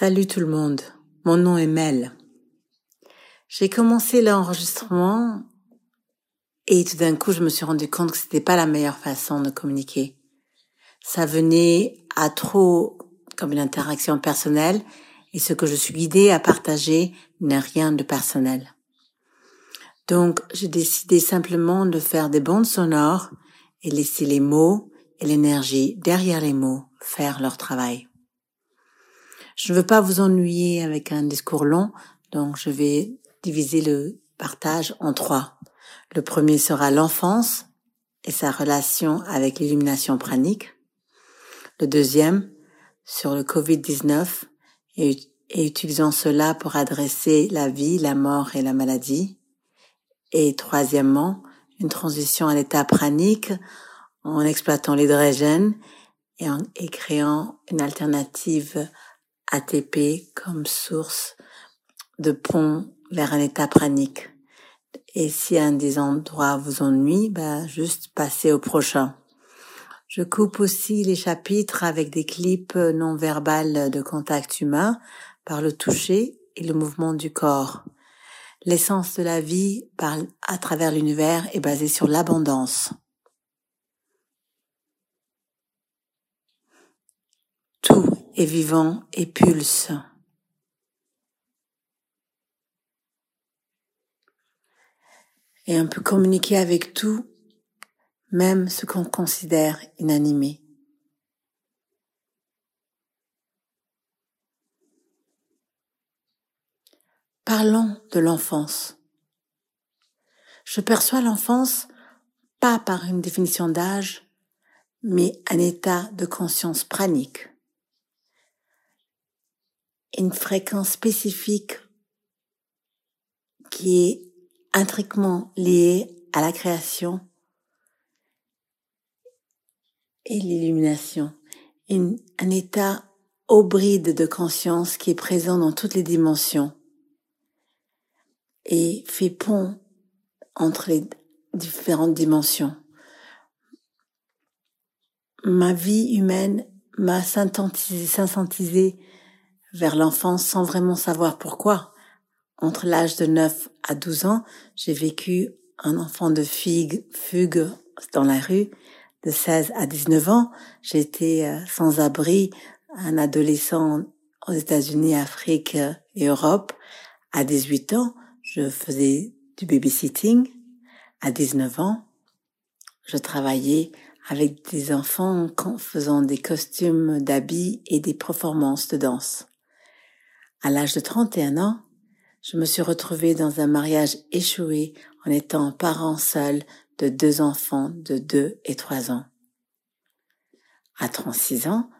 Salut tout le monde, mon nom est Mel. J'ai commencé l'enregistrement et tout d'un coup je me suis rendu compte que c'était pas la meilleure façon de communiquer. Ça venait à trop comme une interaction personnelle et ce que je suis guidée à partager n'est rien de personnel. Donc j'ai décidé simplement de faire des bandes sonores et laisser les mots et l'énergie derrière les mots faire leur travail. Je ne veux pas vous ennuyer avec un discours long, donc je vais diviser le partage en trois. Le premier sera l'enfance et sa relation avec l'illumination pranique. Le deuxième sur le Covid-19 et, et utilisant cela pour adresser la vie, la mort et la maladie. Et troisièmement, une transition à l'état pranique en exploitant l'hydrogène et en créant une alternative ATP comme source de pont vers un état pranique. Et si un des endroits vous ennuie, bah, juste passez au prochain. Je coupe aussi les chapitres avec des clips non verbales de contact humain par le toucher et le mouvement du corps. L'essence de la vie à travers l'univers est basée sur l'abondance. Tout est vivant et pulse. Et on peut communiquer avec tout, même ce qu'on considère inanimé. Parlons de l'enfance. Je perçois l'enfance pas par une définition d'âge, mais un état de conscience pranique une fréquence spécifique qui est intriquement liée à la création et l'illumination. Un état hybride de conscience qui est présent dans toutes les dimensions et fait pont entre les différentes dimensions. Ma vie humaine m'a synthétisé, vers l'enfance sans vraiment savoir pourquoi. Entre l'âge de 9 à 12 ans, j'ai vécu un enfant de figue, fugue dans la rue. De 16 à 19 ans, j'étais euh, sans abri, un adolescent aux États-Unis, Afrique et Europe. À 18 ans, je faisais du babysitting. À 19 ans, je travaillais avec des enfants en faisant des costumes d'habits et des performances de danse. À l'âge de 31 ans, je me suis retrouvée dans un mariage échoué en étant parent seul de deux enfants de 2 et 3 ans. À 36 ans,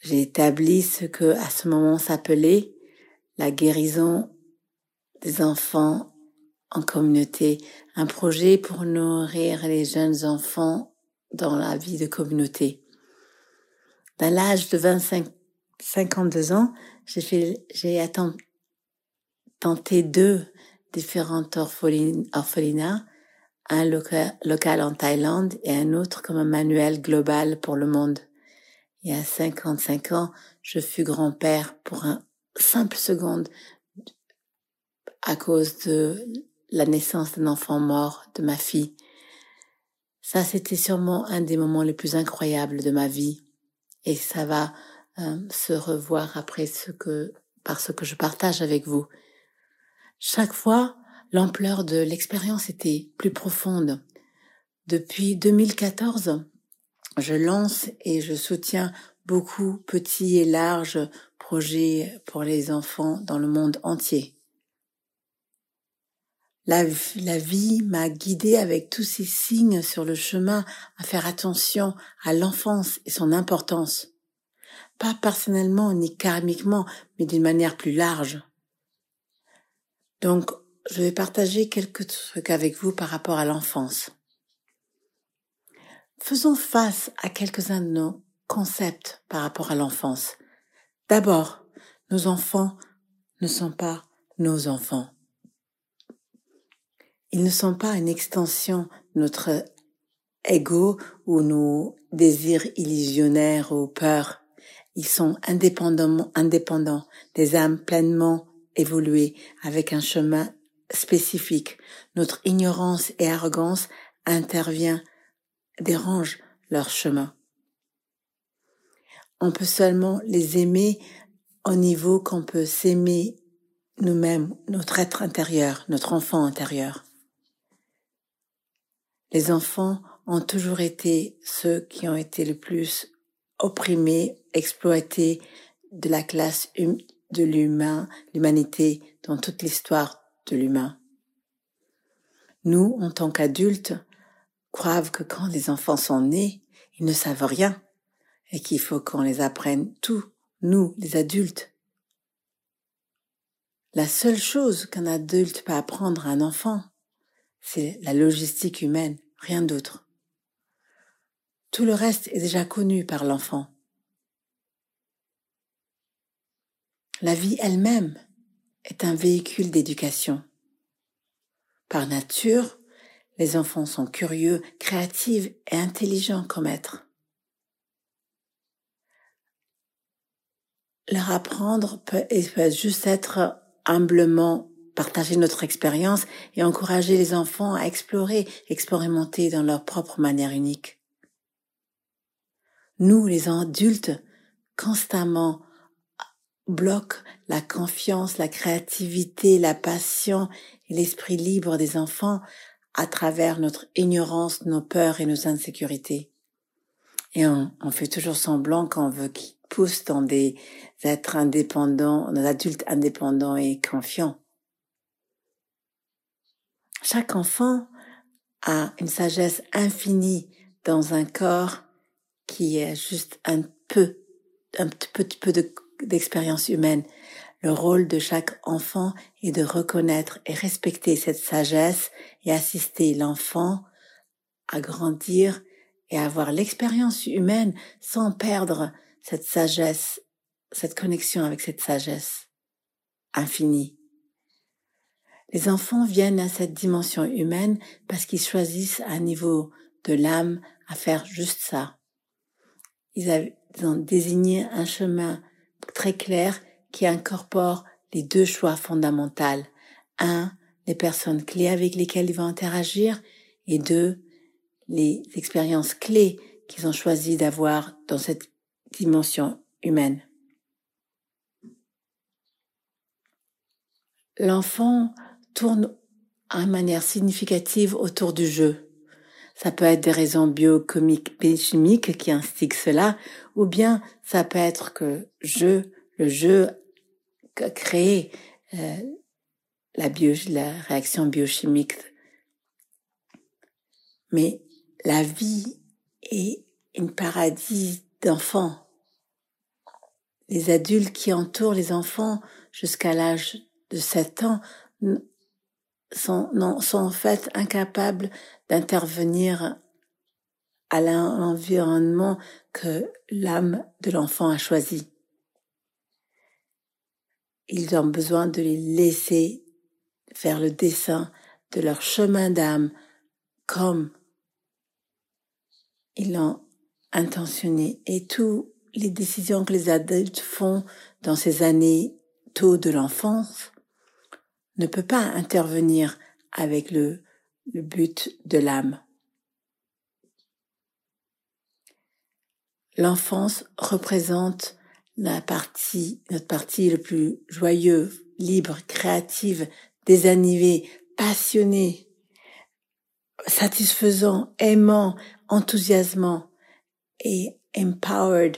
j'ai établi ce que à ce moment s'appelait la guérison des enfants en communauté, un projet pour nourrir les jeunes enfants dans la vie de communauté. Dans l'âge de 25 52 ans, j'ai tenté deux différentes orphelinats, un local, en Thaïlande et un autre comme un manuel global pour le monde. Et à 55 ans, je fus grand-père pour un simple seconde à cause de la naissance d'un enfant mort de ma fille. Ça, c'était sûrement un des moments les plus incroyables de ma vie. Et ça va euh, se revoir après ce que, par ce que je partage avec vous. Chaque fois, l'ampleur de l'expérience était plus profonde. Depuis 2014, je lance et je soutiens beaucoup petits et larges projets pour les enfants dans le monde entier. La, la vie m'a guidée avec tous ces signes sur le chemin à faire attention à l'enfance et son importance pas personnellement ni karmiquement, mais d'une manière plus large. Donc, je vais partager quelques trucs avec vous par rapport à l'enfance. Faisons face à quelques-uns de nos concepts par rapport à l'enfance. D'abord, nos enfants ne sont pas nos enfants. Ils ne sont pas une extension de notre ego ou nos désirs illusionnaires ou peurs Ils sont indépendants, des âmes pleinement évoluées, avec un chemin spécifique. Notre ignorance et arrogance intervient, dérange leur chemin. On peut seulement les aimer au niveau qu'on peut s'aimer nous-mêmes, notre être intérieur, notre enfant intérieur. Les enfants ont toujours été ceux qui ont été le plus opprimés, exploités de la classe hum, de l'humain, l'humanité dans toute l'histoire de l'humain. Nous, en tant qu'adultes, croyons que quand les enfants sont nés, ils ne savent rien et qu'il faut qu'on les apprenne tout, nous, les adultes. La seule chose qu'un adulte peut apprendre à un enfant, c'est la logistique humaine, rien d'autre. Tout le reste est déjà connu par l'enfant. La vie elle-même est un véhicule d'éducation. Par nature, les enfants sont curieux, créatifs et intelligents comme êtres. Leur apprendre peut juste être humblement partager notre expérience et encourager les enfants à explorer, expérimenter dans leur propre manière unique. Nous, les adultes, constamment bloquent la confiance, la créativité, la passion et l'esprit libre des enfants à travers notre ignorance, nos peurs et nos insécurités. Et on, fait toujours semblant qu'on veut qu'ils poussent dans des êtres indépendants, des adultes indépendants et confiants. Chaque enfant a une sagesse infinie dans un corps qui est juste un peu, un petit peu d'expérience humaine. Le rôle de chaque enfant est de reconnaître et respecter cette sagesse et assister l'enfant à grandir et avoir l'expérience humaine sans perdre cette sagesse, cette connexion avec cette sagesse infinie. Les enfants viennent à cette dimension humaine parce qu'ils choisissent à niveau de l'âme à faire juste ça. Ils ont désigné un chemin très clair qui incorpore les deux choix fondamentaux. Un, les personnes clés avec lesquelles ils vont interagir et deux, les expériences clés qu'ils ont choisi d'avoir dans cette dimension humaine. L'enfant tourne à manière significative autour du jeu. Ça peut être des raisons biochimiques, chimiques qui instiguent cela, ou bien ça peut être que jeu, le jeu crée euh, la, bio, la réaction biochimique. Mais la vie est une paradis d'enfants. Les adultes qui entourent les enfants jusqu'à l'âge de 7 ans sont, non, sont en fait incapables d'intervenir à l'environnement que l'âme de l'enfant a choisi. Ils ont besoin de les laisser faire le dessin de leur chemin d'âme comme ils l'ont intentionné. Et toutes les décisions que les adultes font dans ces années tôt de l'enfance ne peut pas intervenir avec le, but de l'âme. L'enfance représente notre partie le plus joyeux, libre, créative, désanimée, passionnée, satisfaisant, aimant, enthousiasmant et empowered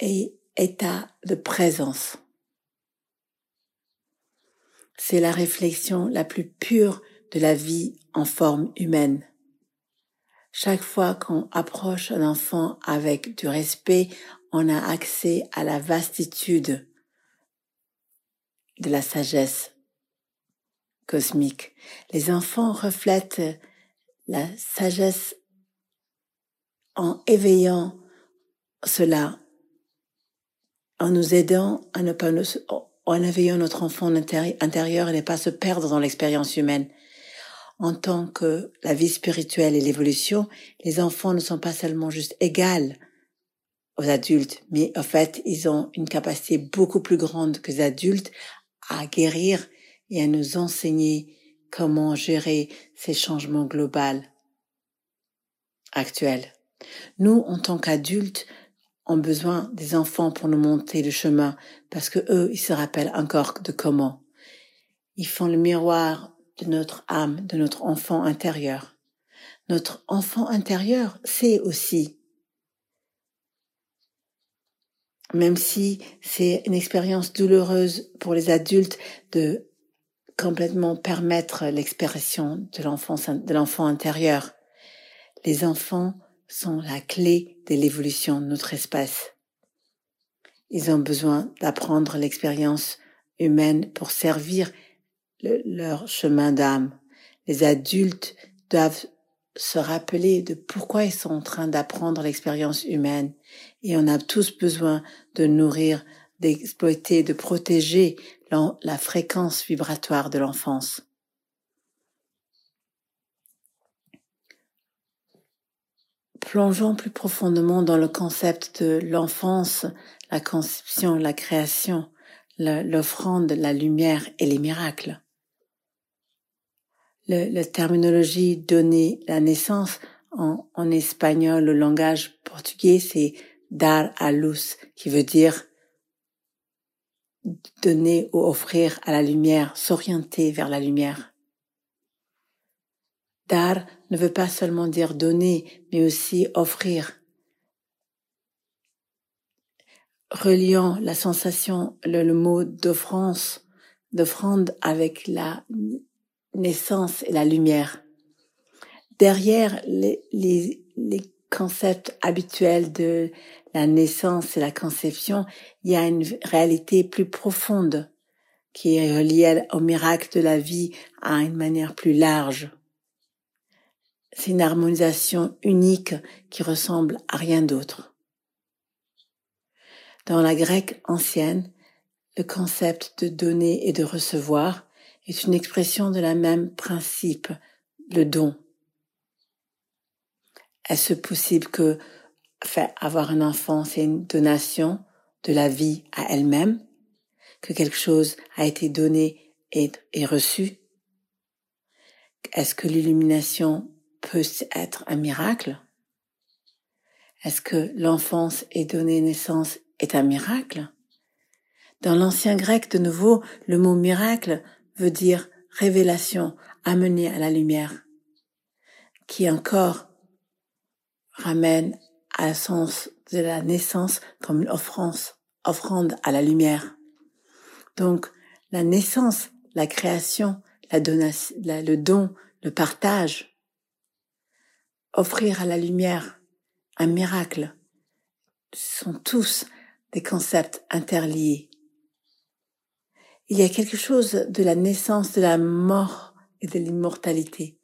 et état de présence. C'est la réflexion la plus pure de la vie en forme humaine. Chaque fois qu'on approche un enfant avec du respect, on a accès à la vastitude de la sagesse cosmique. Les enfants reflètent la sagesse en éveillant cela, en nous aidant à ne pas nous, en éveillant notre enfant intérieur et ne pas se perdre dans l'expérience humaine. En tant que la vie spirituelle et l'évolution, les enfants ne sont pas seulement juste égales aux adultes, mais en fait, ils ont une capacité beaucoup plus grande que les adultes à guérir et à nous enseigner comment gérer ces changements globaux actuels. Nous, en tant qu'adultes, ont besoin des enfants pour nous monter le chemin parce que eux, ils se rappellent encore de comment. Ils font le miroir de notre âme, de notre enfant intérieur. Notre enfant intérieur sait aussi même si c'est une expérience douloureuse pour les adultes de complètement permettre l'expression de l'enfant, de l'enfant intérieur. Les enfants sont la clé de l'évolution de notre espèce. Ils ont besoin d'apprendre l'expérience humaine pour servir leur chemin d'âme. Les adultes doivent se rappeler de pourquoi ils sont en train d'apprendre l'expérience humaine. Et on a tous besoin de nourrir, d'exploiter, de protéger la fréquence vibratoire de l'enfance. Plongeons plus profondément dans le concept de l'enfance, la conception, la création, l'offrande, la lumière et les miracles le, la terminologie donnée la naissance en, en espagnol, le langage portugais, c'est dar a luz, qui veut dire donner ou offrir à la lumière, s'orienter vers la lumière. Dar ne veut pas seulement dire donner, mais aussi offrir. Reliant la sensation, le, le mot d'offrance, d'offrande avec la naissance et la lumière. Derrière les, les, les concepts habituels de la naissance et la conception, il y a une réalité plus profonde qui est reliée au miracle de la vie à une manière plus large. C'est une harmonisation unique qui ressemble à rien d'autre. Dans la grecque ancienne, le concept de donner et de recevoir est une expression de la même principe, le don. Est-ce possible que faire avoir un enfant, c'est une donation de la vie à elle-même, que quelque chose a été donné et, et reçu? Est-ce que l'illumination peut être un miracle? Est-ce que l'enfance et donner naissance est un miracle? Dans l'ancien grec, de nouveau, le mot miracle veut dire révélation amenée à la lumière, qui encore ramène à sens de la naissance comme une offrande à la lumière. Donc, la naissance, la création, la donation, le don, le partage, offrir à la lumière un miracle, sont tous des concepts interliés il y a quelque chose de la naissance, de la mort et de l'immortalité.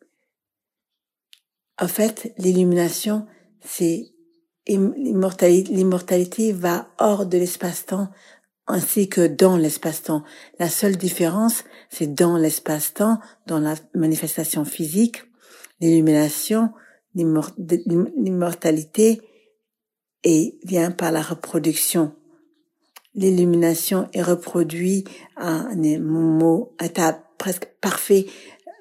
En fait, l'illumination, c'est l'immortalité va hors de l'espace-temps ainsi que dans l'espace-temps. La seule différence, c'est dans l'espace-temps, dans la manifestation physique, l'illumination, l'immortalité et vient par la reproduction l'illumination est reproduite à un état presque parfait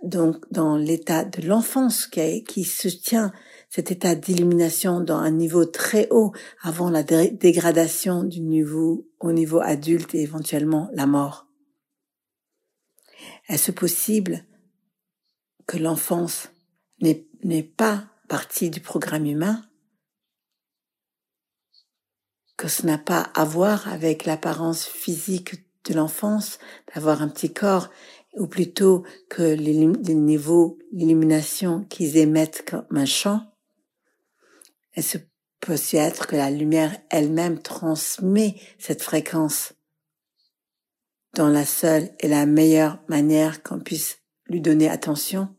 donc dans l'état de l'enfance qui, qui se tient cet état d'illumination dans un niveau très haut avant la dégradation du niveau au niveau adulte et éventuellement la mort. Est-ce possible que l'enfance n'est pas partie du programme humain que ce n'a pas à voir avec l'apparence physique de l'enfance, d'avoir un petit corps, ou plutôt que les, niveaux d'illumination qu'ils émettent comme un champ. Et ce peut aussi être que la lumière elle-même transmet cette fréquence dans la seule et la meilleure manière qu'on puisse lui donner attention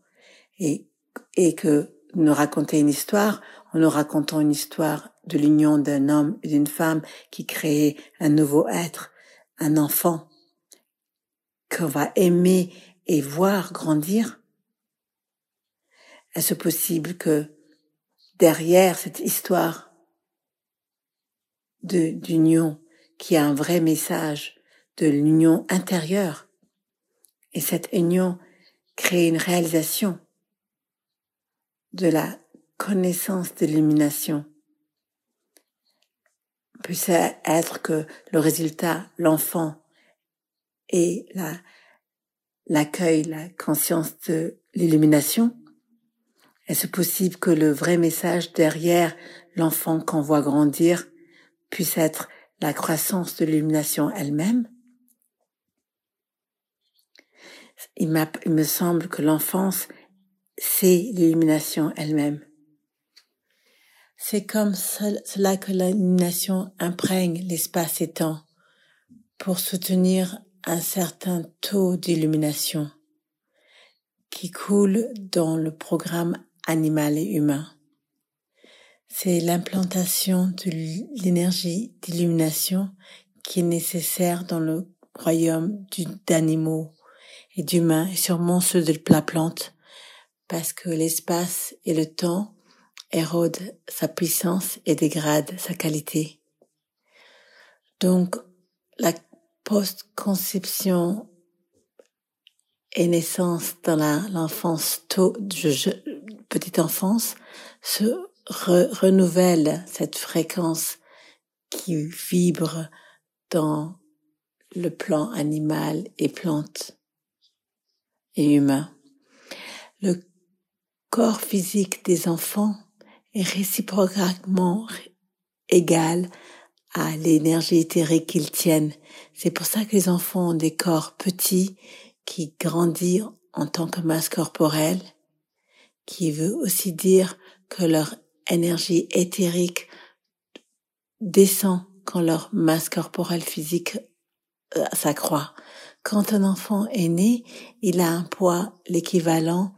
et, et que nous raconter une histoire, en nous racontant une histoire de l'union d'un homme et d'une femme qui crée un nouveau être, un enfant, qu'on va aimer et voir grandir? Est-ce possible que derrière cette histoire d'union, qui a un vrai message de l'union intérieure. Et cette union crée une réalisation de la connaissance de. Puisse être que le résultat, l'enfant, et la, l'accueil, la conscience de l'illumination? Est-ce possible que le vrai message derrière l'enfant qu'on voit grandir puisse être la croissance de l'illumination elle-même? Il, me semble que l'enfance, c'est l'illumination elle-même. C'est comme cela que l'illumination imprègne l'espace et temps pour soutenir un certain taux d'illumination qui coule dans le programme animal et humain. C'est l'implantation de l'énergie d'illumination qui est nécessaire dans le royaume d'animaux et d'humains et sûrement ceux de la plante parce que l'espace et le temps érodent sa puissance et dégradent sa qualité. Donc, la post-conception et naissance dans l'enfance tôt, petite enfance, se renouvelle cette fréquence qui vibre dans le plan animal et plante et humain. Corps physique des enfants est réciproquement égal à l'énergie éthérique qu'ils tiennent. C'est pour ça que les enfants ont des corps petits qui grandissent en tant que masse corporelle, qui veut aussi dire que leur énergie éthérique descend quand leur masse corporelle physique euh, s'accroît. Quand un enfant est né, il a un poids l'équivalent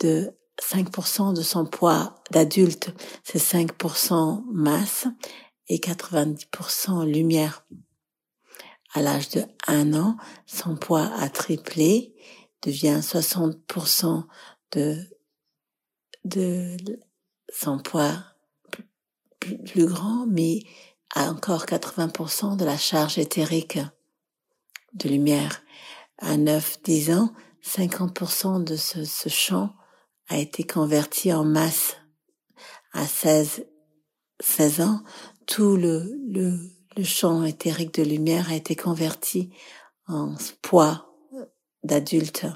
de 5% de son poids d'adulte. C'est 5% masse et 90% lumière. À l'âge de un an, son poids a triplé, devient 60% de, de son poids plus, plus grand, mais a encore 80% de la charge éthérique de lumière. À 9-10 ans, 50% de ce, ce champ a été converti en masse. À 16, 16 ans, tout le, le, le champ éthérique de lumière a été converti en poids d'adulte.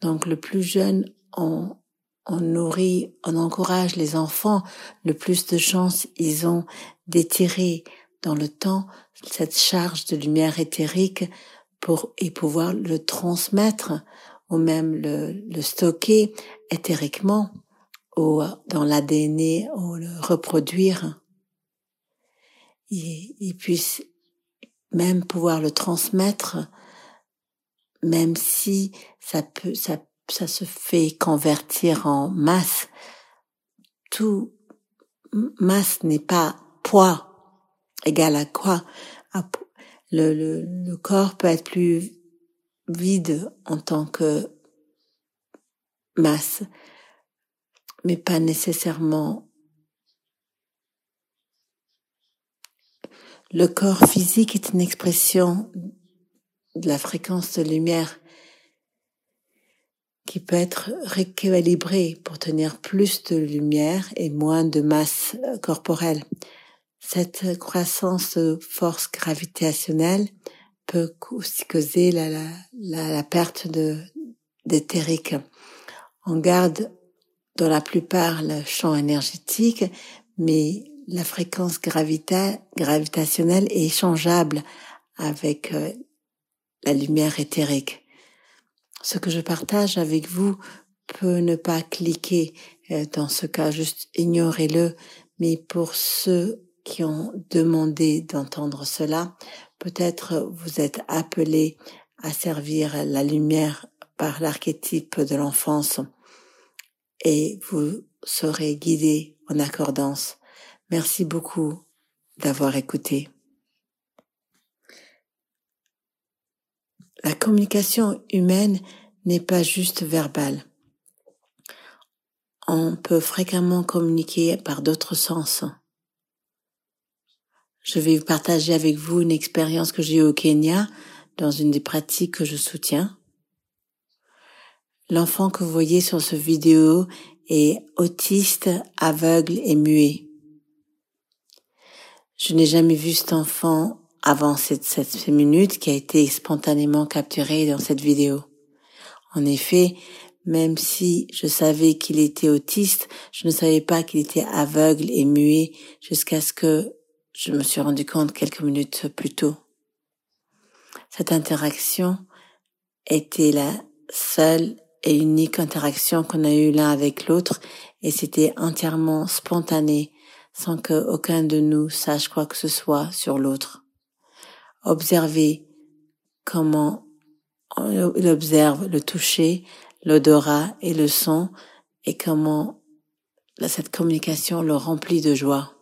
Donc le plus jeune, on, on nourrit, on encourage les enfants, le plus de chances ils ont d'étirer dans le temps cette charge de lumière éthérique pour et pouvoir le transmettre ou même le, le stocker éthériquement ou dans l'ADN ou le reproduire il, puisse même pouvoir le transmettre, même si ça peut, ça, ça se fait convertir en masse. Tout masse n'est pas poids égal à quoi? Le, le, le corps peut être plus vide en tant que masse, mais pas nécessairement Le corps physique est une expression de la fréquence de lumière qui peut être rééquilibrée pour tenir plus de lumière et moins de masse corporelle. Cette croissance de force gravitationnelle peut aussi causer la, la, la, perte de d'éthérique. On garde dans la plupart le champ énergétique, mais la fréquence gravita gravitationnelle est échangeable avec euh, la lumière éthérique. Ce que je partage avec vous peut ne pas cliquer euh, dans ce cas, juste ignorez-le, mais pour ceux qui ont demandé d'entendre cela, peut-être vous êtes appelés à servir la lumière par l'archétype de l'enfance et vous serez guidés en accordance Merci beaucoup d'avoir écouté. La communication humaine n'est pas juste verbale. On peut fréquemment communiquer par d'autres sens. je vais partager avec vous une expérience que j'ai eue au Kenya dans une des pratiques que je soutiens. L'enfant que vous voyez sur ce vidéo est autiste, aveugle et muet. Je n'ai jamais vu cet enfant avant cette, cette minute qui a été spontanément capturé dans cette vidéo. En effet, même si je savais qu'il était autiste, je ne savais pas qu'il était aveugle et muet jusqu'à ce que je me suis rendu compte quelques minutes plus tôt. Cette interaction était la seule et unique interaction qu'on a eue l'un avec l'autre et c'était entièrement spontané sans que aucun de nous sache quoi que ce soit sur l'autre. Observez comment il observe le toucher, l'odorat et le son et comment cette communication le remplit de joie.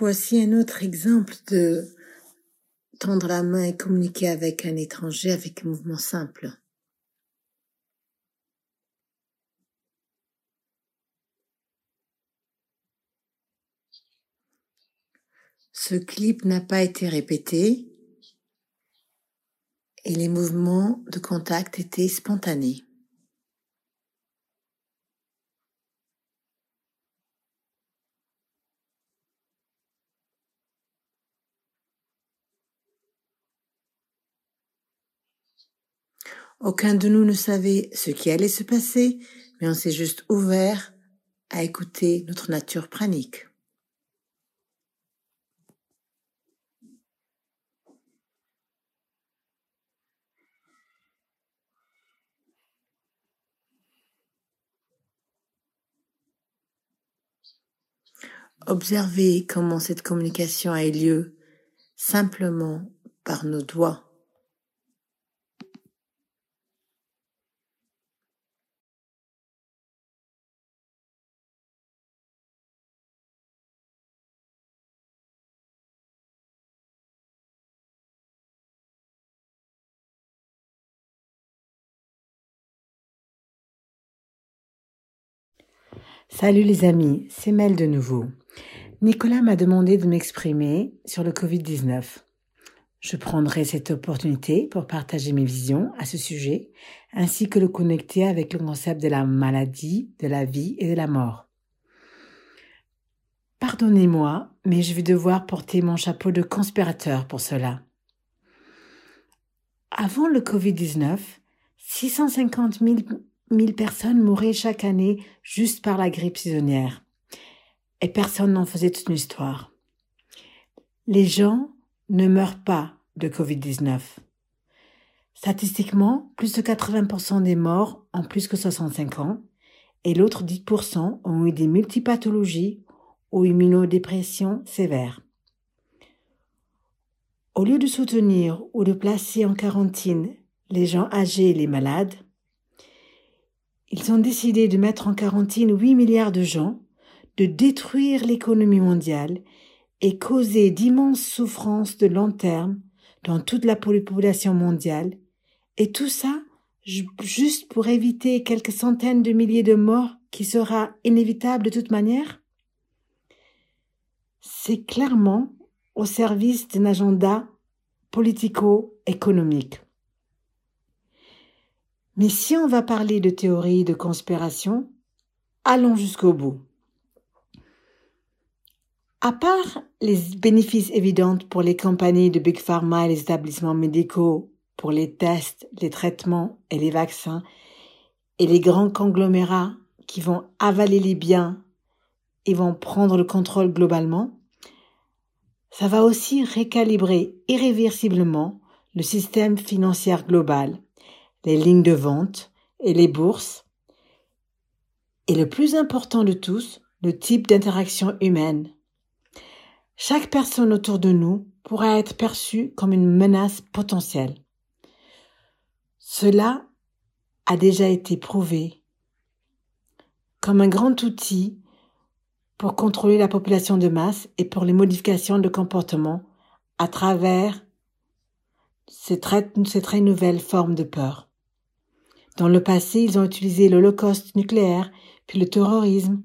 Voici un autre exemple de tendre la main et communiquer avec un étranger avec un mouvement simple. Ce clip n'a pas été répété et les mouvements de contact étaient spontanés. Aucun de nous ne savait ce qui allait se passer, mais on s'est juste ouvert à écouter notre nature pranique. Observez comment cette communication a eu lieu simplement par nos doigts. Salut les amis, c'est Mel de nouveau. Nicolas m'a demandé de m'exprimer sur le Covid-19. Je prendrai cette opportunité pour partager mes visions à ce sujet, ainsi que le connecter avec le concept de la maladie, de la vie et de la mort. Pardonnez-moi, mais je vais devoir porter mon chapeau de conspirateur pour cela. Avant le Covid-19, 650 000 Mille personnes mouraient chaque année juste par la grippe saisonnière. Et personne n'en faisait toute une histoire. Les gens ne meurent pas de Covid-19. Statistiquement, plus de 80% des morts ont plus que 65 ans et l'autre 10% ont eu des multipathologies ou immunodépression sévère. Au lieu de soutenir ou de placer en quarantaine les gens âgés et les malades, ils ont décidé de mettre en quarantaine 8 milliards de gens, de détruire l'économie mondiale et causer d'immenses souffrances de long terme dans toute la population mondiale, et tout ça juste pour éviter quelques centaines de milliers de morts qui sera inévitable de toute manière? C'est clairement au service d'un agenda politico-économique. Mais si on va parler de théorie de conspiration, allons jusqu'au bout. À part les bénéfices évidents pour les compagnies de Big Pharma et les établissements médicaux pour les tests, les traitements et les vaccins, et les grands conglomérats qui vont avaler les biens et vont prendre le contrôle globalement, ça va aussi récalibrer irréversiblement le système financier global les lignes de vente et les bourses, et le plus important de tous, le type d'interaction humaine. Chaque personne autour de nous pourra être perçue comme une menace potentielle. Cela a déjà été prouvé comme un grand outil pour contrôler la population de masse et pour les modifications de comportement à travers ces très, ces très nouvelles formes de peur. Dans le passé, ils ont utilisé l'Holocauste nucléaire, puis le terrorisme,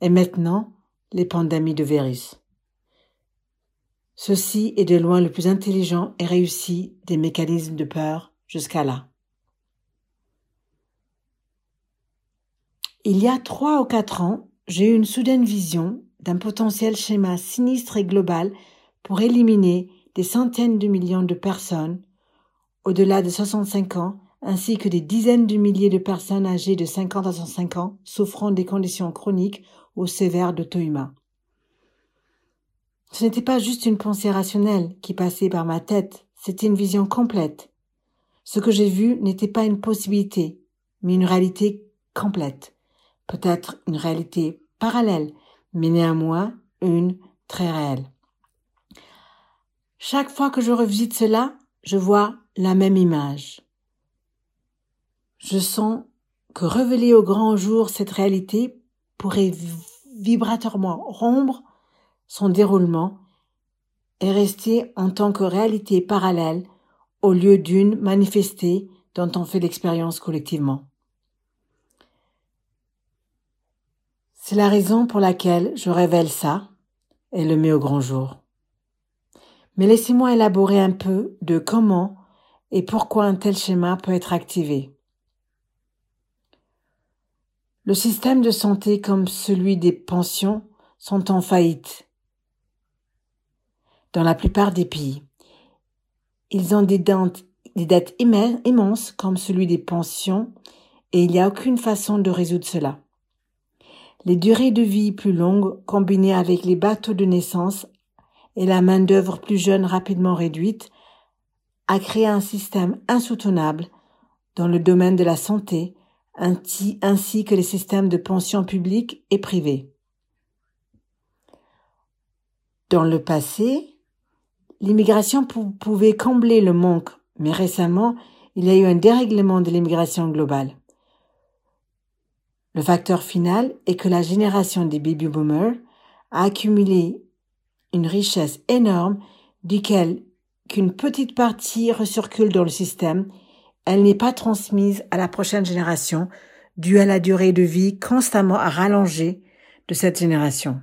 et maintenant les pandémies de virus. Ceci est de loin le plus intelligent et réussi des mécanismes de peur jusqu'à là. Il y a trois ou quatre ans, j'ai eu une soudaine vision d'un potentiel schéma sinistre et global pour éliminer des centaines de millions de personnes au-delà de 65 ans ainsi que des dizaines de milliers de personnes âgées de 50 à 105 ans souffrant des conditions chroniques ou sévères de Toima. Ce n'était pas juste une pensée rationnelle qui passait par ma tête, c'était une vision complète. Ce que j'ai vu n'était pas une possibilité, mais une réalité complète. Peut-être une réalité parallèle, mais néanmoins une très réelle. Chaque fois que je revisite cela, je vois la même image je sens que révéler au grand jour cette réalité pourrait vibratoirement rompre son déroulement et rester en tant que réalité parallèle au lieu d'une manifestée dont on fait l'expérience collectivement. C'est la raison pour laquelle je révèle ça et le mets au grand jour. Mais laissez-moi élaborer un peu de comment et pourquoi un tel schéma peut être activé. Le système de santé comme celui des pensions sont en faillite dans la plupart des pays. Ils ont des, dettes, immenses comme celui des pensions et il n'y a aucune façon de résoudre cela. Les durées de vie plus longues combinées avec les bateaux de naissance et la main-d'œuvre plus jeune rapidement réduite a créé un système insoutenable dans le domaine de la santé ainsi que les systèmes de pension publics et privés. Dans le passé, l'immigration pouvait combler le manque, mais récemment, il y a eu un dérèglement de l'immigration globale. Le facteur final est que la génération des baby boomers a accumulé une richesse énorme duquel qu'une petite partie recircule dans le système elle n'est pas transmise à la prochaine génération due à la durée de vie constamment rallongée de cette génération.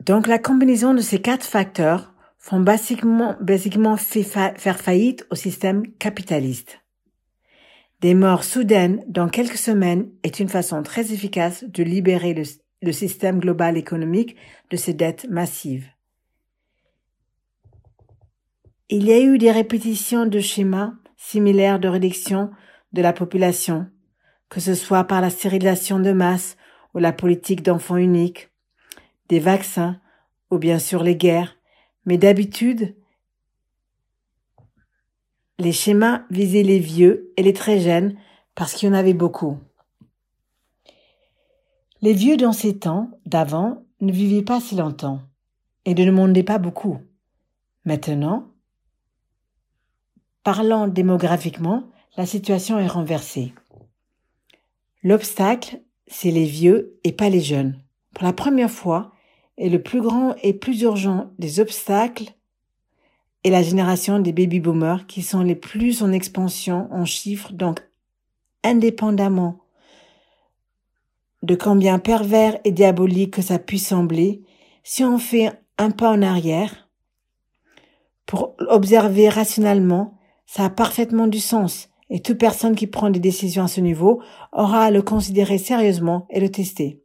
Donc la combinaison de ces quatre facteurs font basiquement, basiquement faire faillite au système capitaliste. Des morts soudaines dans quelques semaines est une façon très efficace de libérer le, le système global économique de ses dettes massives. Il y a eu des répétitions de schémas similaires de réduction de la population, que ce soit par la stérilisation de masse ou la politique d'enfants uniques, des vaccins ou bien sûr les guerres, mais d'habitude, les schémas visaient les vieux et les très jeunes parce qu'il y en avait beaucoup. Les vieux dans ces temps d'avant ne vivaient pas si longtemps et ne demandaient pas beaucoup. Maintenant, parlant démographiquement, la situation est renversée. L'obstacle, c'est les vieux et pas les jeunes. Pour la première fois, et le plus grand et plus urgent des obstacles est la génération des baby boomers qui sont les plus en expansion en chiffres, donc indépendamment de combien pervers et diabolique que ça puisse sembler, si on fait un pas en arrière, pour observer rationnellement, ça a parfaitement du sens, et toute personne qui prend des décisions à ce niveau aura à le considérer sérieusement et le tester.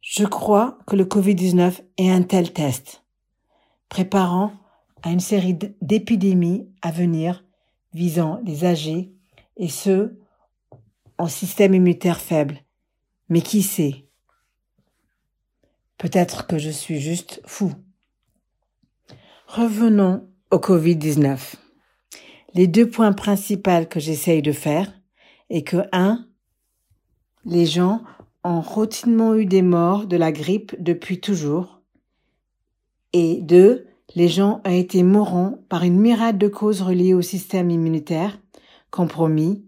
Je crois que le Covid-19 est un tel test, préparant à une série d'épidémies à venir visant les âgés et ceux en système immunitaire faible, mais qui sait? Peut-être que je suis juste fou. Revenons au Covid-19. Les deux points principaux que j'essaye de faire est que, un, les gens ont routinellement eu des morts de la grippe depuis toujours, et deux, les gens ont été mourants par une myriade de causes reliées au système immunitaire compromis,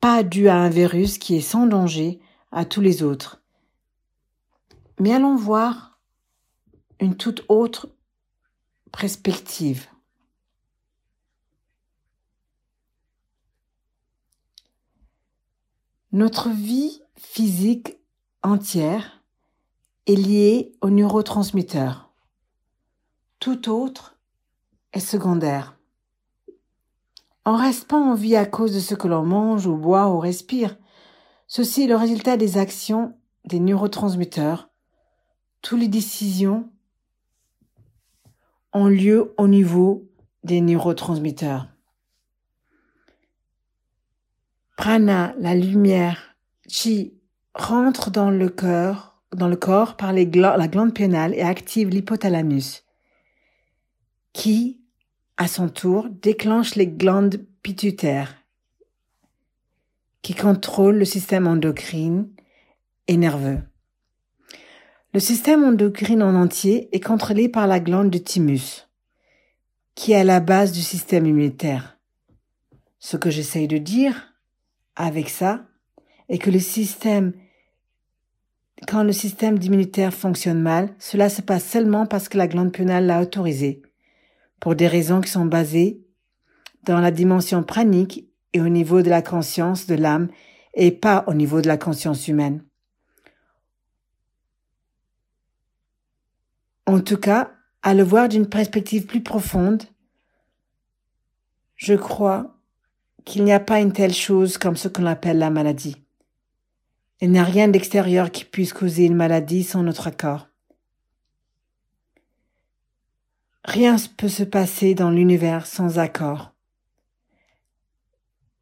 pas dû à un virus qui est sans danger à tous les autres. Mais allons voir une toute autre perspective. Notre vie physique entière est liée aux neurotransmetteurs. Tout autre est secondaire. On reste pas en vie à cause de ce que l'on mange ou boit ou respire. Ceci est le résultat des actions des neurotransmetteurs. Toutes les décisions ont lieu au niveau des neurotransmetteurs. Prana, la lumière, chi, rentre dans le cœur, dans le corps par les la glande pénale et active l'hypothalamus, qui, à son tour, déclenche les glandes pituitaires, qui contrôlent le système endocrine et nerveux. Le système endocrine en entier est contrôlé par la glande du thymus, qui est à la base du système immunitaire. Ce que j'essaye de dire avec ça est que le système quand le système immunitaire fonctionne mal, cela se passe seulement parce que la glande pénale l'a autorisé, pour des raisons qui sont basées dans la dimension pranique et au niveau de la conscience de l'âme et pas au niveau de la conscience humaine. En tout cas, à le voir d'une perspective plus profonde, je crois qu'il n'y a pas une telle chose comme ce qu'on appelle la maladie. Il n'y a rien d'extérieur qui puisse causer une maladie sans notre accord. Rien ne peut se passer dans l'univers sans accord.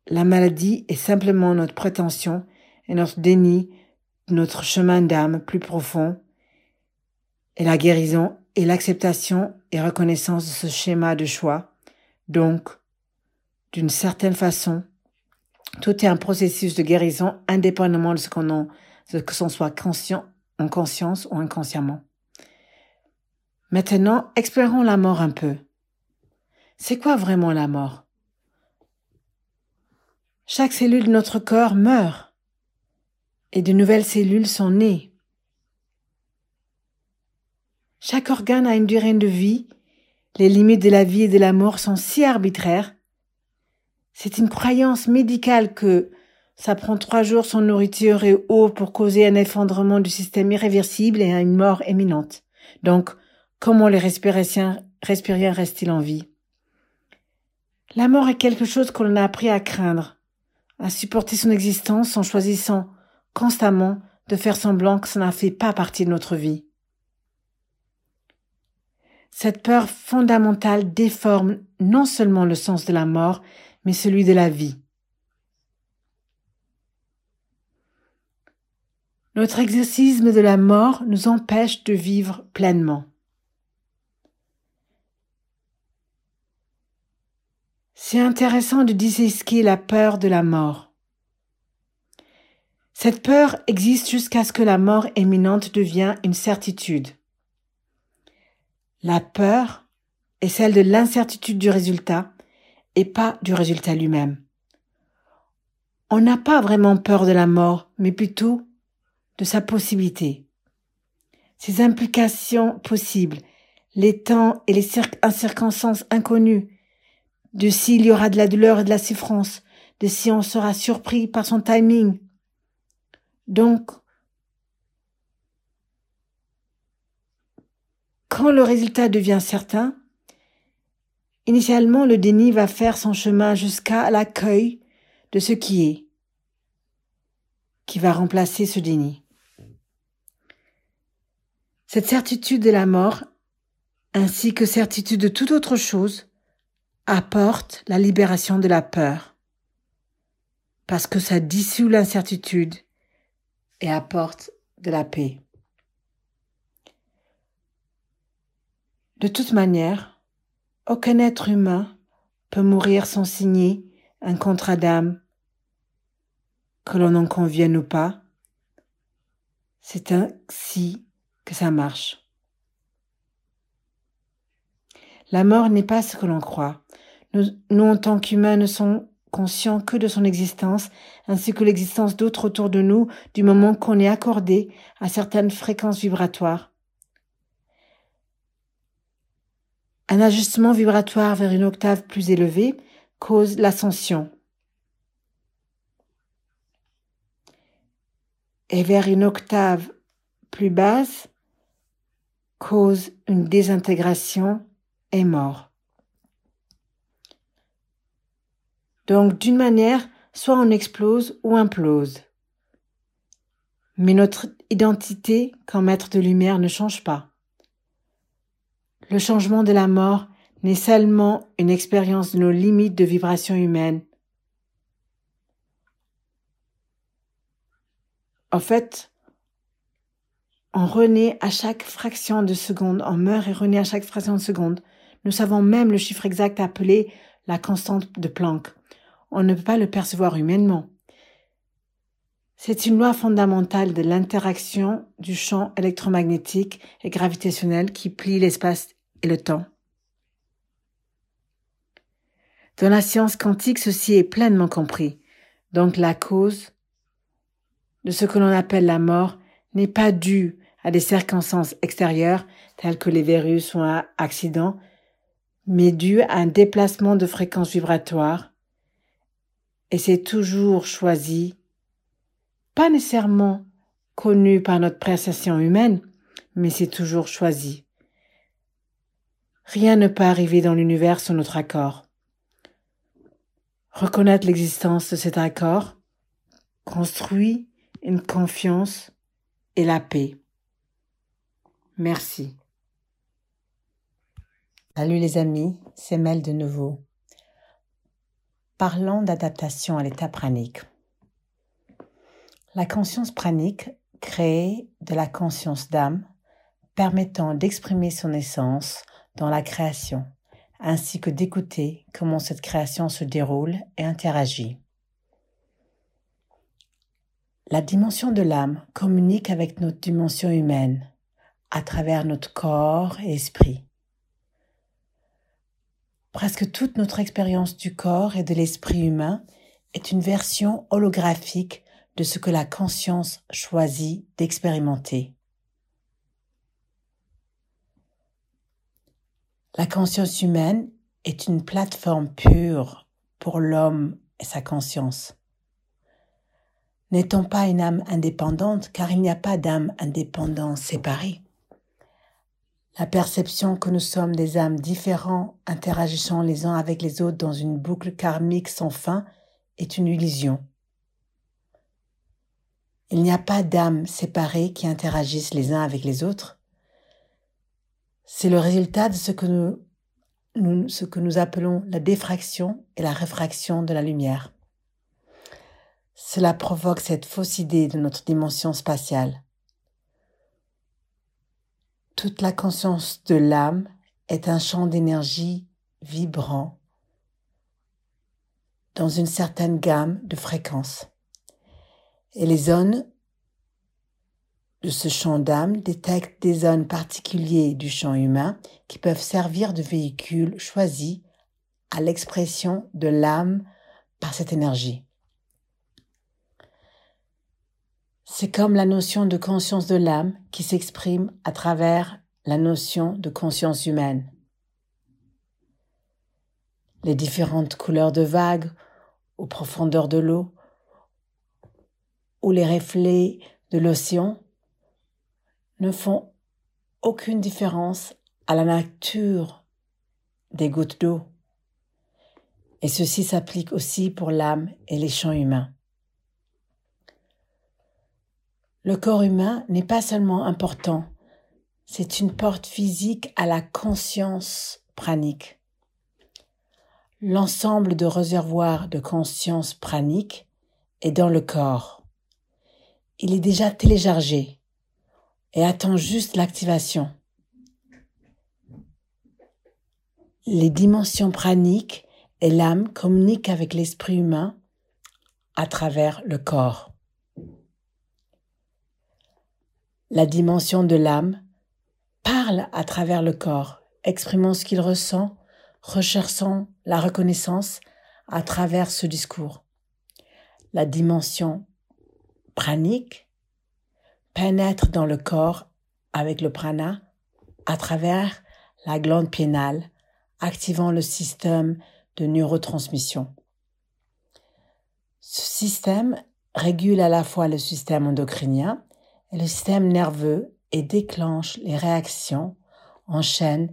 La maladie est simplement notre prétention et notre déni notre chemin d'âme plus profond, et la guérison et l'acceptation et reconnaissance de ce schéma de choix. Donc, d'une certaine façon, tout est un processus de guérison indépendamment de ce qu'on en, que l'on soit conscient, en conscience ou inconsciemment. Maintenant, explorons la mort un peu. C'est quoi vraiment la mort? Chaque cellule de notre corps meurt et de nouvelles cellules sont nées. Chaque organe a une durée de vie. Les limites de la vie et de la mort sont si arbitraires c'est une croyance médicale que ça prend trois jours sans nourriture et eau pour causer un effondrement du système irréversible et une mort imminente. Donc, comment les respirations, respiriens restent-ils en vie? La mort est quelque chose qu'on a appris à craindre, à supporter son existence en choisissant constamment de faire semblant que ça n'a fait pas partie de notre vie. Cette peur fondamentale déforme non seulement le sens de la mort, mais celui de la vie. Notre exorcisme de la mort nous empêche de vivre pleinement. C'est intéressant de dissesquer la peur de la mort. Cette peur existe jusqu'à ce que la mort imminente devienne une certitude. La peur est celle de l'incertitude du résultat et pas du résultat lui-même. On n'a pas vraiment peur de la mort, mais plutôt de sa possibilité. Ses implications possibles, les temps et les circonstances inconnues, de s'il y aura de la douleur et de la souffrance, de si on sera surpris par son timing. Donc, quand le résultat devient certain, initialement le déni va faire son chemin jusqu'à l'accueil de ce qui est, qui va remplacer ce déni. Cette certitude de la mort, ainsi que certitude de toute autre chose, apporte la libération de la peur, parce que ça dissout l'incertitude et apporte de la paix. De toute manière, aucun être humain peut mourir sans signer un contrat d'âme, que l'on en convienne ou pas. C'est ainsi que ça marche. La mort n'est pas ce que l'on croit. Nous, en tant qu'humains, ne sommes conscients que de son existence, ainsi que l'existence d'autres autour de nous, du moment qu'on est accordé à certaines fréquences vibratoires. Un ajustement vibratoire vers une octave plus élevée cause l'ascension. Et vers une octave plus basse cause une désintégration et mort. Donc d'une manière, soit on explose ou implose. Mais notre identité comme maître de lumière ne change pas. Le changement de la mort n'est seulement une expérience de nos limites de vibration humaine. En fait, on renaît à chaque fraction de seconde, on meurt et renaît à chaque fraction de seconde. Nous savons même le chiffre exact appelé la constante de Planck. On ne peut pas le percevoir humainement. C'est une loi fondamentale de l'interaction du champ électromagnétique et gravitationnel qui plie l'espace et le temps. Dans la science quantique, ceci est pleinement compris. Donc la cause de ce que l'on appelle la mort n'est pas due à des circonstances extérieures telles que les virus ou un accident, mais due à un déplacement de fréquence vibratoire. Et c'est toujours choisi, pas nécessairement connu par notre perception humaine, mais c'est toujours choisi. Rien ne peut arriver dans l'univers sans notre accord. Reconnaître l'existence de cet accord construit une confiance et la paix. Merci. Salut les amis, c'est Mel de nouveau. Parlons d'adaptation à l'état pranique. La conscience pranique crée de la conscience d'âme permettant d'exprimer son essence dans la création, ainsi que d'écouter comment cette création se déroule et interagit. La dimension de l'âme communique avec notre dimension humaine à travers notre corps et esprit. Presque toute notre expérience du corps et de l'esprit humain est une version holographique de ce que la conscience choisit d'expérimenter. La conscience humaine est une plateforme pure pour l'homme et sa conscience. N'est-on pas une âme indépendante car il n'y a pas d'âme indépendante séparée? La perception que nous sommes des âmes différentes interagissant les uns avec les autres dans une boucle karmique sans fin est une illusion. Il n'y a pas d'âmes séparées qui interagissent les uns avec les autres. C'est le résultat de ce que nous, appelons la défraction et la réfraction de la lumière. Cela provoque cette fausse idée de notre dimension spatiale. Toute la conscience de l'âme est un champ d'énergie vibrant dans une certaine gamme de fréquences. Et les zones de ce champ d'âme détectent des zones particulières du champ humain qui peuvent servir de véhicule choisi à l'expression de l'âme par cette énergie. C'est comme la notion de conscience de l'âme qui s'exprime à travers la notion de conscience humaine. Les différentes couleurs de vagues aux profondeurs de l'eau ou les reflets de l'océan ne font aucune différence à la nature des gouttes d'eau. Et ceci s'applique aussi pour l'âme et les champs humains. Le corps humain n'est pas seulement important, c'est une porte physique à la conscience pranique. L'ensemble de réservoirs de conscience pranique est dans le corps. Il est déjà téléchargé et attend juste l'activation. Les dimensions praniques et l'âme communiquent avec l'esprit humain à travers le corps. La dimension de l'âme parle à travers le corps, exprimant ce qu'il ressent, recherchant la reconnaissance à travers ce discours. La dimension pranique pénètre dans le corps avec le prana à travers la glande piénale, activant le système de neurotransmission. Ce système régule à la fois le système endocrinien et le système nerveux et déclenche les réactions en chaîne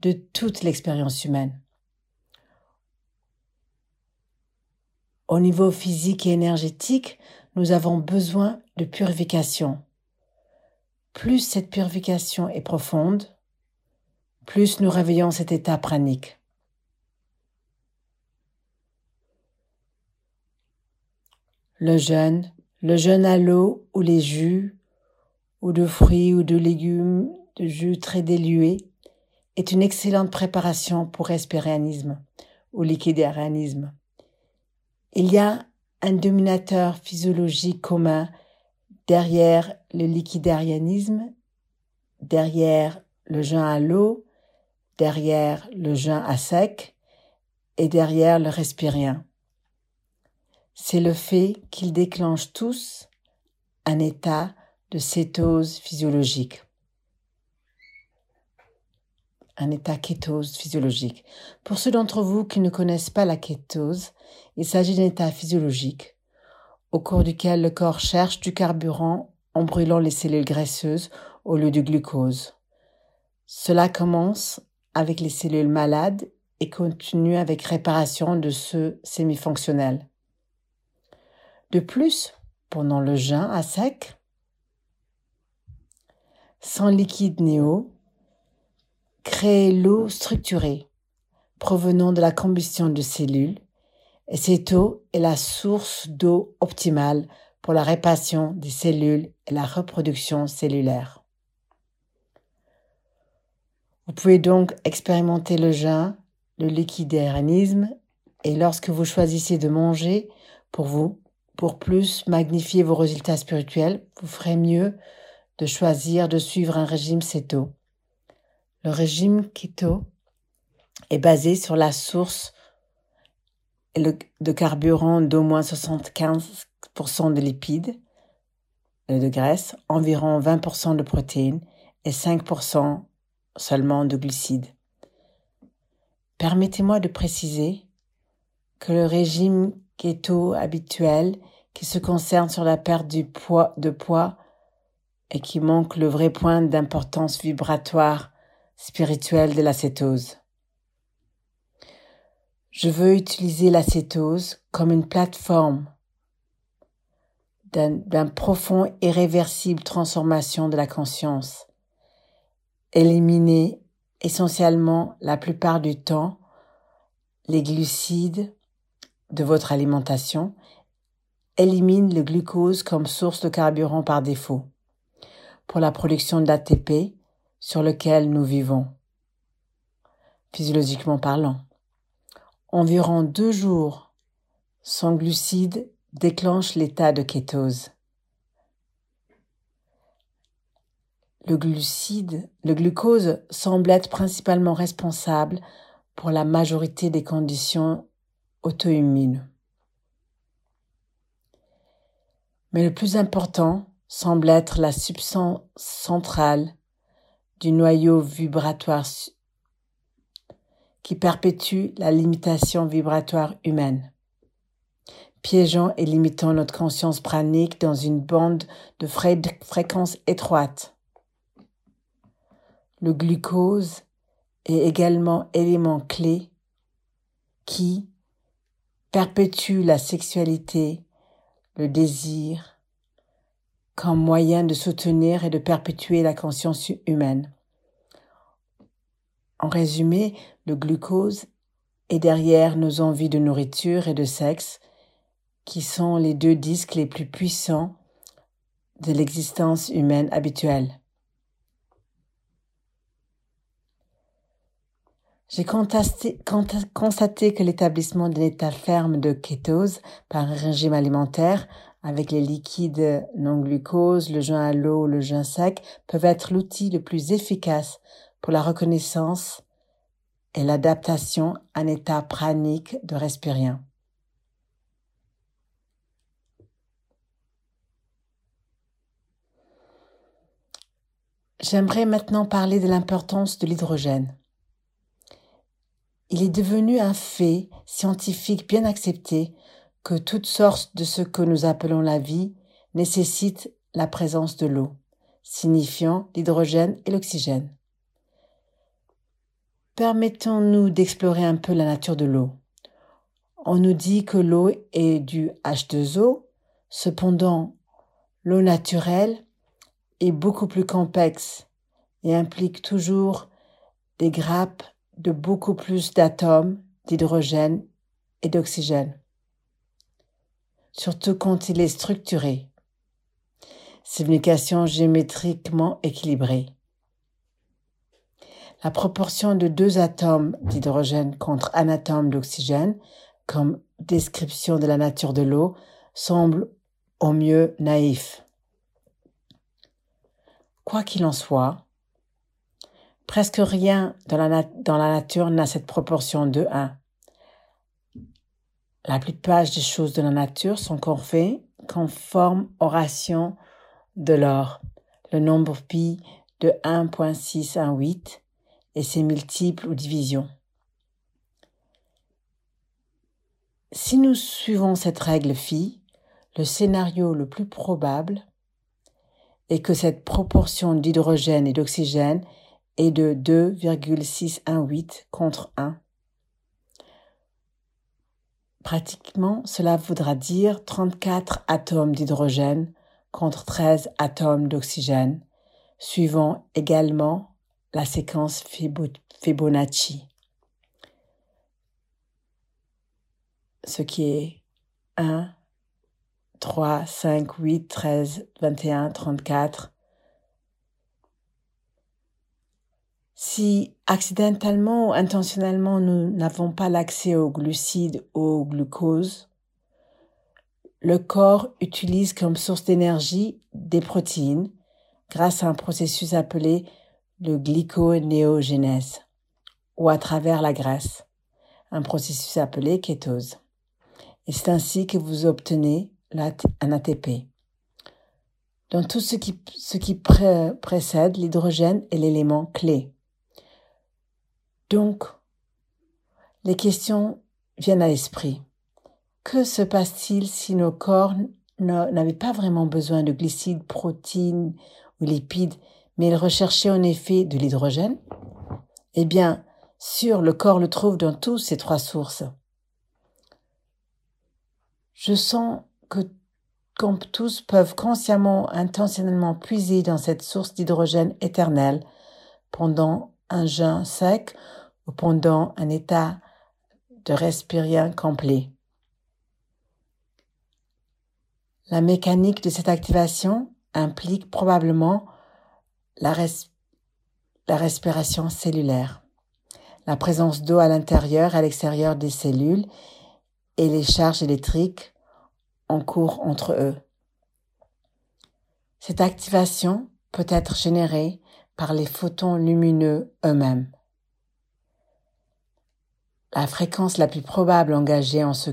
de toute l'expérience humaine. Au niveau physique et énergétique, nous avons besoin de purification plus cette purification est profonde, plus nous réveillons cet état pranique. Le jeûne, le jeûne à l'eau ou les jus, ou de fruits ou de légumes, de jus très dilués, est une excellente préparation pour respiréanisme ou liquidarianisme. Il y a un dominateur physiologique commun derrière le liquidarianisme, derrière le jeûne à l'eau, derrière le jeûne à sec et derrière le respirien. C'est le fait qu'ils déclenchent tous un état de cétose physiologique. Un état kétose physiologique. Pour ceux d'entre vous qui ne connaissent pas la kétose, il s'agit d'un état physiologique au cours duquel le corps cherche du carburant en brûlant les cellules graisseuses au lieu du glucose. Cela commence avec les cellules malades et continue avec réparation de ceux semi-fonctionnels. De plus, pendant le jeûne à sec, sans liquide néo, crée l'eau structurée provenant de la combustion de cellules et cette eau est la source d'eau optimale pour la réparation des cellules et la reproduction cellulaire. Vous pouvez donc expérimenter le jeûne, le liquidarianisme et lorsque vous choisissez de manger pour vous, pour plus magnifier vos résultats spirituels, vous ferez mieux de choisir de suivre un régime céto. Le régime keto est basé sur la source de carburant d'au moins 75% de lipides, euh, de graisse, environ 20% de protéines et 5% seulement de glucides. Permettez-moi de préciser que le régime keto habituel qui se concerne sur la perte de poids et qui manque le vrai point d'importance vibratoire spirituelle de la cétose. Je veux utiliser l'acétose comme une plateforme d'un profond et réversible transformation de la conscience. Éliminer essentiellement la plupart du temps les glucides de votre alimentation. Élimine le glucose comme source de carburant par défaut pour la production d'ATP sur lequel nous vivons, physiologiquement parlant. Environ deux jours son glucide déclenche l'état de kétose. Le glucide, le glucose semble être principalement responsable pour la majorité des conditions auto-immunes. Mais le plus important semble être la substance centrale du noyau vibratoire qui perpétue la limitation vibratoire humaine, piégeant et limitant notre conscience pranique dans une bande de fréquence étroite le glucose est également élément clé qui perpétue la sexualité, le désir, comme moyen de soutenir et de perpétuer la conscience humaine. En résumé, le glucose est derrière nos envies de nourriture et de sexe, qui sont les deux disques les plus puissants de l'existence humaine habituelle. J'ai constaté, que l'établissement d'un état ferme de kétose par un régime alimentaire avec les liquides non glucose, le joint à l'eau, le joint sec peuvent être l'outil le plus efficace pour la reconnaissance et l'adaptation à un état pranique de respirien. J'aimerais maintenant parler de l'importance de l'hydrogène. Il est devenu un fait scientifique bien accepté que toute sorte de ce que nous appelons la vie nécessite la présence de l'eau, signifiant l'hydrogène et l'oxygène. Permettons-nous d'explorer un peu la nature de l'eau. On nous dit que l'eau est du H2O, cependant l'eau naturelle est beaucoup plus complexe et implique toujours des grappes de beaucoup plus d'atomes d'hydrogène et d'oxygène, surtout quand il est structuré. C'est une équation géométriquement équilibrée. La proportion de deux atomes d'hydrogène contre un atome d'oxygène, comme description de la nature de l'eau, semble au mieux naïf. Quoi qu'il en soit, Presque rien dans la, nature n'a cette proportion de 1. La plupart des choses de la nature sont conformes aux rations de l'or, le nombre pi de 1.618 et ses multiples ou divisions. Si nous suivons cette règle phi, le scénario le plus probable est que cette proportion d'hydrogène et d'oxygène et de 2,618 contre 1. Pratiquement, cela voudra dire 34 atomes d'hydrogène contre 13 atomes d'oxygène, suivant également la séquence Fibonacci. Ce qui est 1, 3, 5, 8, 13, 21, 34, Si accidentellement ou intentionnellement nous n'avons pas l'accès aux glucides ou au glucose, le corps utilise comme source d'énergie des protéines grâce à un processus appelé le glyconéogénèse ou à travers la graisse, un processus appelé kétose. Et c'est ainsi que vous obtenez un ATP. Dans tout ce qui, ce qui précède, l'hydrogène est l'élément clé. Donc, les questions viennent à l'esprit. Que se passe-t-il si nos corps n'avaient pas vraiment besoin de glucides, protéines ou lipides, mais ils recherchaient en effet de l'hydrogène Eh bien, sûr, le corps le trouve dans tous ces trois sources. Je sens que comme tous peuvent consciemment, intentionnellement puiser dans cette source d'hydrogène éternelle pendant un jeûne sec ou pendant un état de respirien complet. La mécanique de cette activation implique probablement la, respiration cellulaire, la présence d'eau à l'intérieur et à l'extérieur des cellules et les charges électriques en cours entre eux. Cette activation peut être généré par les photons lumineux eux-mêmes. La fréquence la plus probable engagée en ce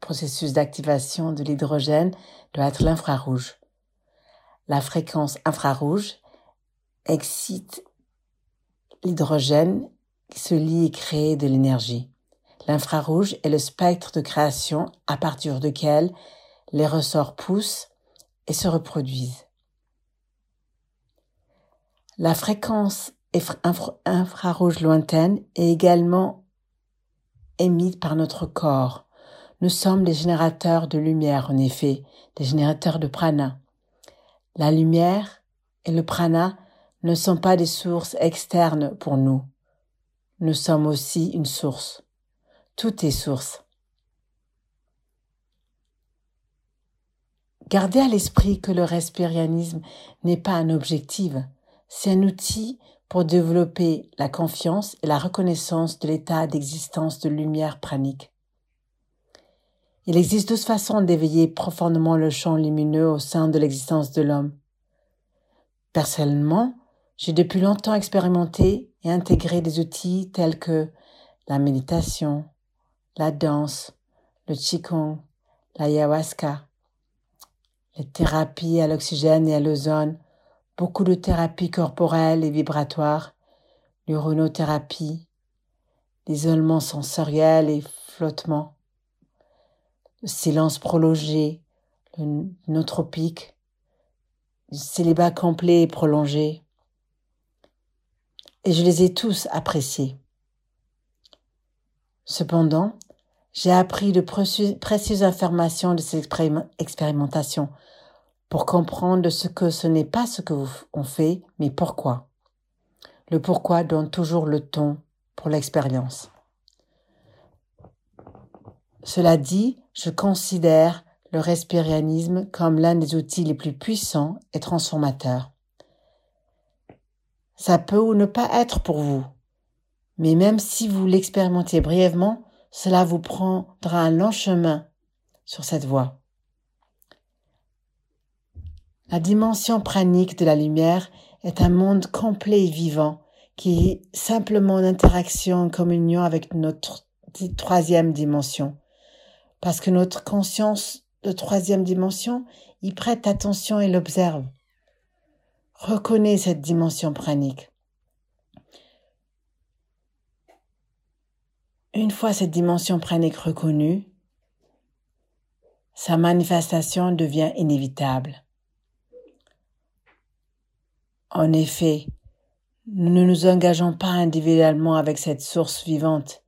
processus d'activation de l'hydrogène doit être l'infrarouge. La fréquence infrarouge excite l'hydrogène qui se lie et crée de l'énergie. L'infrarouge est le spectre de création à partir duquel les ressorts poussent et se reproduisent. La fréquence infrarouge lointaine est également émise par notre corps. Nous sommes les générateurs de lumière, en effet, des générateurs de prana. La lumière et le prana ne sont pas des sources externes pour nous. Nous sommes aussi une source. Tout est source. Gardez à l'esprit que le respirianisme n'est pas un objectif, c'est un outil pour développer la confiance et la reconnaissance de l'état d'existence de lumière pranique. Il existe deux façons d'éveiller profondément le champ lumineux au sein de l'existence de l'homme. Personnellement, j'ai depuis longtemps expérimenté et intégré des outils tels que la méditation, la danse, le qigong, l'ayahuasca, les thérapies à l'oxygène et à l'ozone, beaucoup de thérapies corporelles et vibratoires, l'uronothérapie, l'isolement sensoriel et flottement, le silence prolongé, le nootropique, le célibat complet et prolongé. Et je les ai tous appréciés. Cependant, j'ai appris de précieuses informations de ces expérimentations pour comprendre ce que ce n'est pas ce que on fait, mais pourquoi. Le pourquoi donne toujours le ton pour l'expérience. Cela dit, je considère le respirianisme comme l'un des outils les plus puissants et transformateurs. Ça peut ou ne pas être pour vous, mais même si vous l'expérimentez brièvement, cela vous prendra un long chemin sur cette voie. La dimension pranique de la lumière est un monde complet et vivant qui est simplement en interaction, en communion avec notre troisième dimension. Parce que notre conscience de troisième dimension y prête attention et l'observe. Reconnais cette dimension pranique. Une fois cette dimension pranique reconnue, sa manifestation devient inévitable. En effet, nous ne nous engageons pas individuellement avec cette source vivante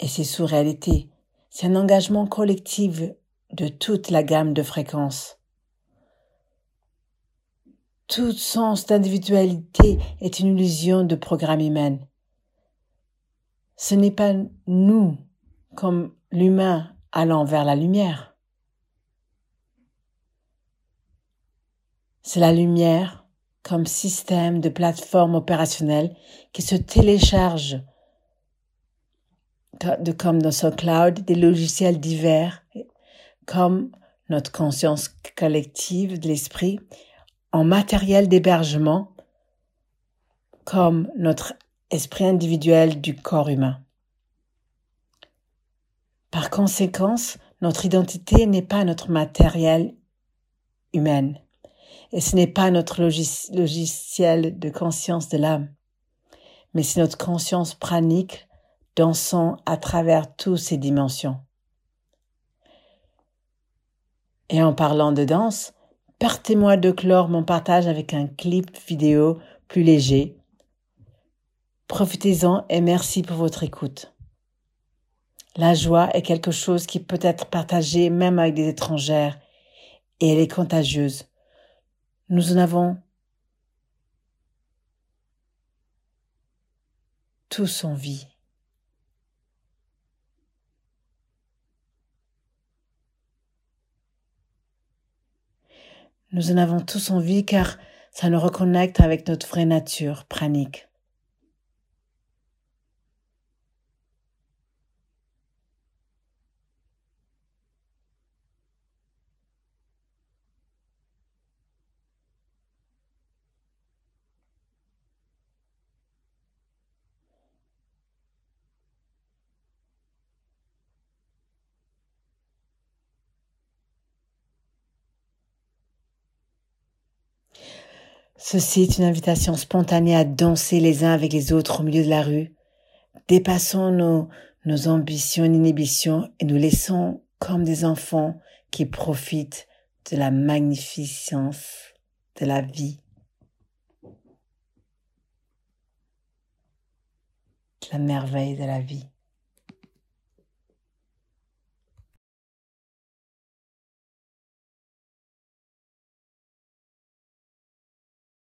et ses sous-réalités. C'est un engagement collectif de toute la gamme de fréquences. Tout sens d'individualité est une illusion de programme humain. Ce n'est pas nous, comme l'humain, allant vers la lumière. C'est la lumière comme système de plateforme opérationnelle qui se télécharge comme dans ce cloud des logiciels divers, comme notre conscience collective de l'esprit, en matériel d'hébergement, comme notre esprit individuel du corps humain. Par conséquence, notre identité n'est pas notre matériel humain et ce n'est pas notre logiciel de conscience de l'âme, mais c'est notre conscience pranique dansant à travers toutes ces dimensions. Et en parlant de danse, permettez-moi de clore mon partage avec un clip vidéo plus léger. Profitez-en et merci pour votre écoute. La joie est quelque chose qui peut être partagé même avec des étrangères et elle est contagieuse. Nous en avons tous envie. Nous en avons tous envie car ça nous reconnecte avec notre vraie nature pranique. Ceci est une invitation spontanée à danser les uns avec les autres au milieu de la rue. Dépassons nos, ambitions et inhibitions et nous laissons comme des enfants qui profitent de la magnificence de la vie. La merveille de la vie.